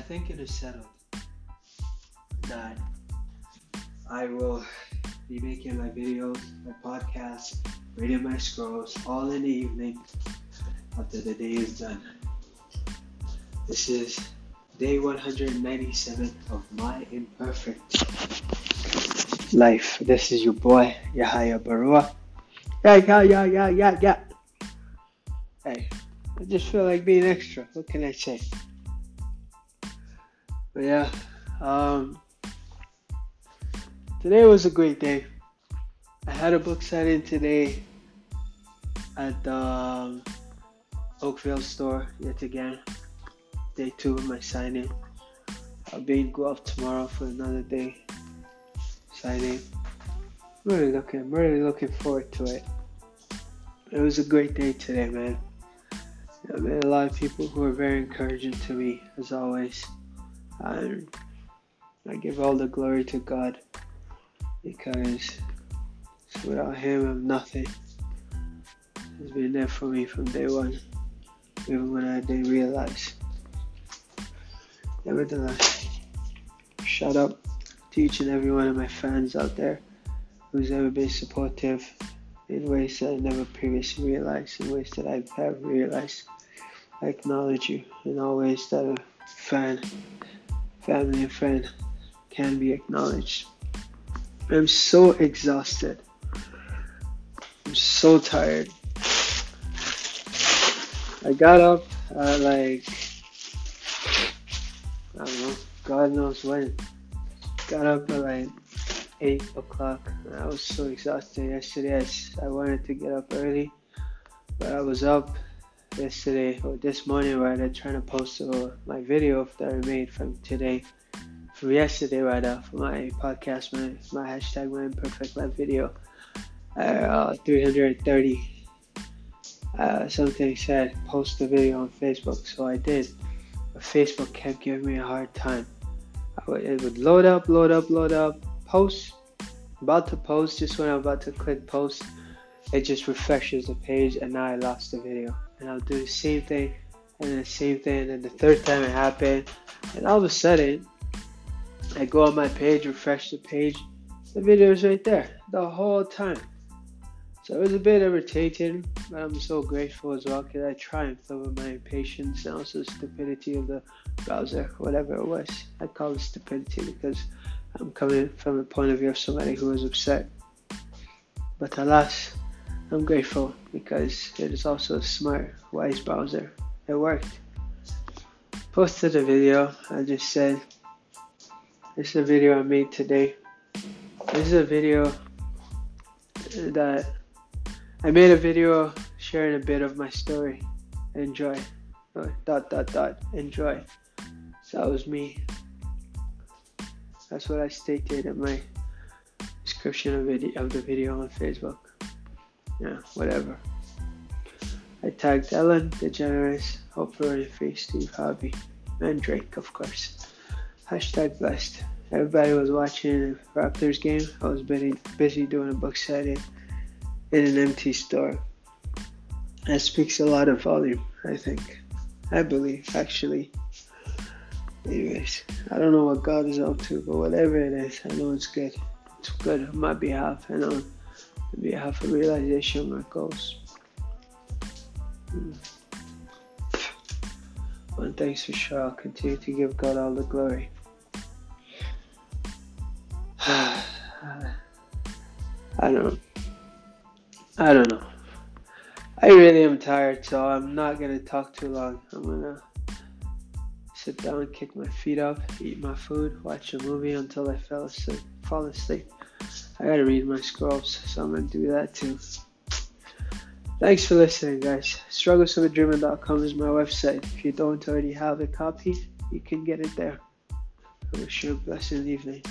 I think it is settled that I will be making my videos, my podcasts, reading my scrolls all in the evening after the day is done. This is day 197 of my imperfect life. This is your boy, Yahya Barua. Yeah, yeah, yeah, yeah, yeah, yeah. Hey, I just feel like being extra. What can I say? But yeah, um, today was a great day. I had a book signing today at the um, Oakville store yet again. Day two of my signing. I'll be in Guelph tomorrow for another day signing. I'm really looking, I'm really looking forward to it. It was a great day today, man. I met a lot of people who were very encouraging to me, as always. And I give all the glory to God because without Him, I'm nothing. He's been there for me from day one, even when I didn't realize. Nevertheless, shout out to each and every one of my fans out there who's ever been supportive in ways that I never previously realized, in ways that I have realized. I acknowledge you in all ways that a fan family and friend can be acknowledged. I'm so exhausted. I'm so tired. I got up at like, I don't know, God knows when. Got up at like 8 o'clock. I was so exhausted yesterday. I, I wanted to get up early, but I was up yesterday or this morning rather trying to post uh, my video that I made from today from yesterday rather for my podcast my, my hashtag my imperfect life video uh, 330 uh, something said post the video on Facebook. So I did. But Facebook kept giving me a hard time. It would load up load up load up post about to post just when I'm about to click post it just refreshes the page and now I lost the video. And I'll do the same thing and the same thing and then the third time it happened and all of a sudden I go on my page refresh the page the video is right there the whole time. So it was a bit irritating but I'm so grateful as well because I triumphed over my impatience and also stupidity of the browser whatever it was. I call it stupidity because I'm coming from the point of view of somebody who was upset. But alas I'm grateful because it is also a smart, wise browser. It worked. Posted a video. I just said, this is a video I made today. This is a video that I made a video sharing a bit of my story. Enjoy. Oh, dot dot dot. Enjoy. So that was me. That's what I stated in my description of, video, of the video on Facebook yeah, whatever. I tagged Ellen DeGeneres, Oprah Winfrey, Steve Harvey, and Drake, of course. Hashtag blessed. Everybody was watching the Raptors game. I was busy, busy doing a book signing in an empty store. That speaks a lot of volume, I think. I believe, actually. Anyways, I don't know what God is up to, but whatever it is, I know it's good. It's good on my behalf, and on we have a realization goals. Hmm. One thanks for sure, I'll continue to give God all the glory. I don't. I don't know. I really am tired, so I'm not gonna talk too long. I'm gonna sit down, kick my feet up, eat my food, watch a movie until I fall asleep. Fall asleep. I gotta read my scrolls, so I'm gonna do that too. Thanks for listening, guys. StrugglesOfADreamer.com is my website. If you don't already have a copy, you can get it there. I wish you a blessed evening.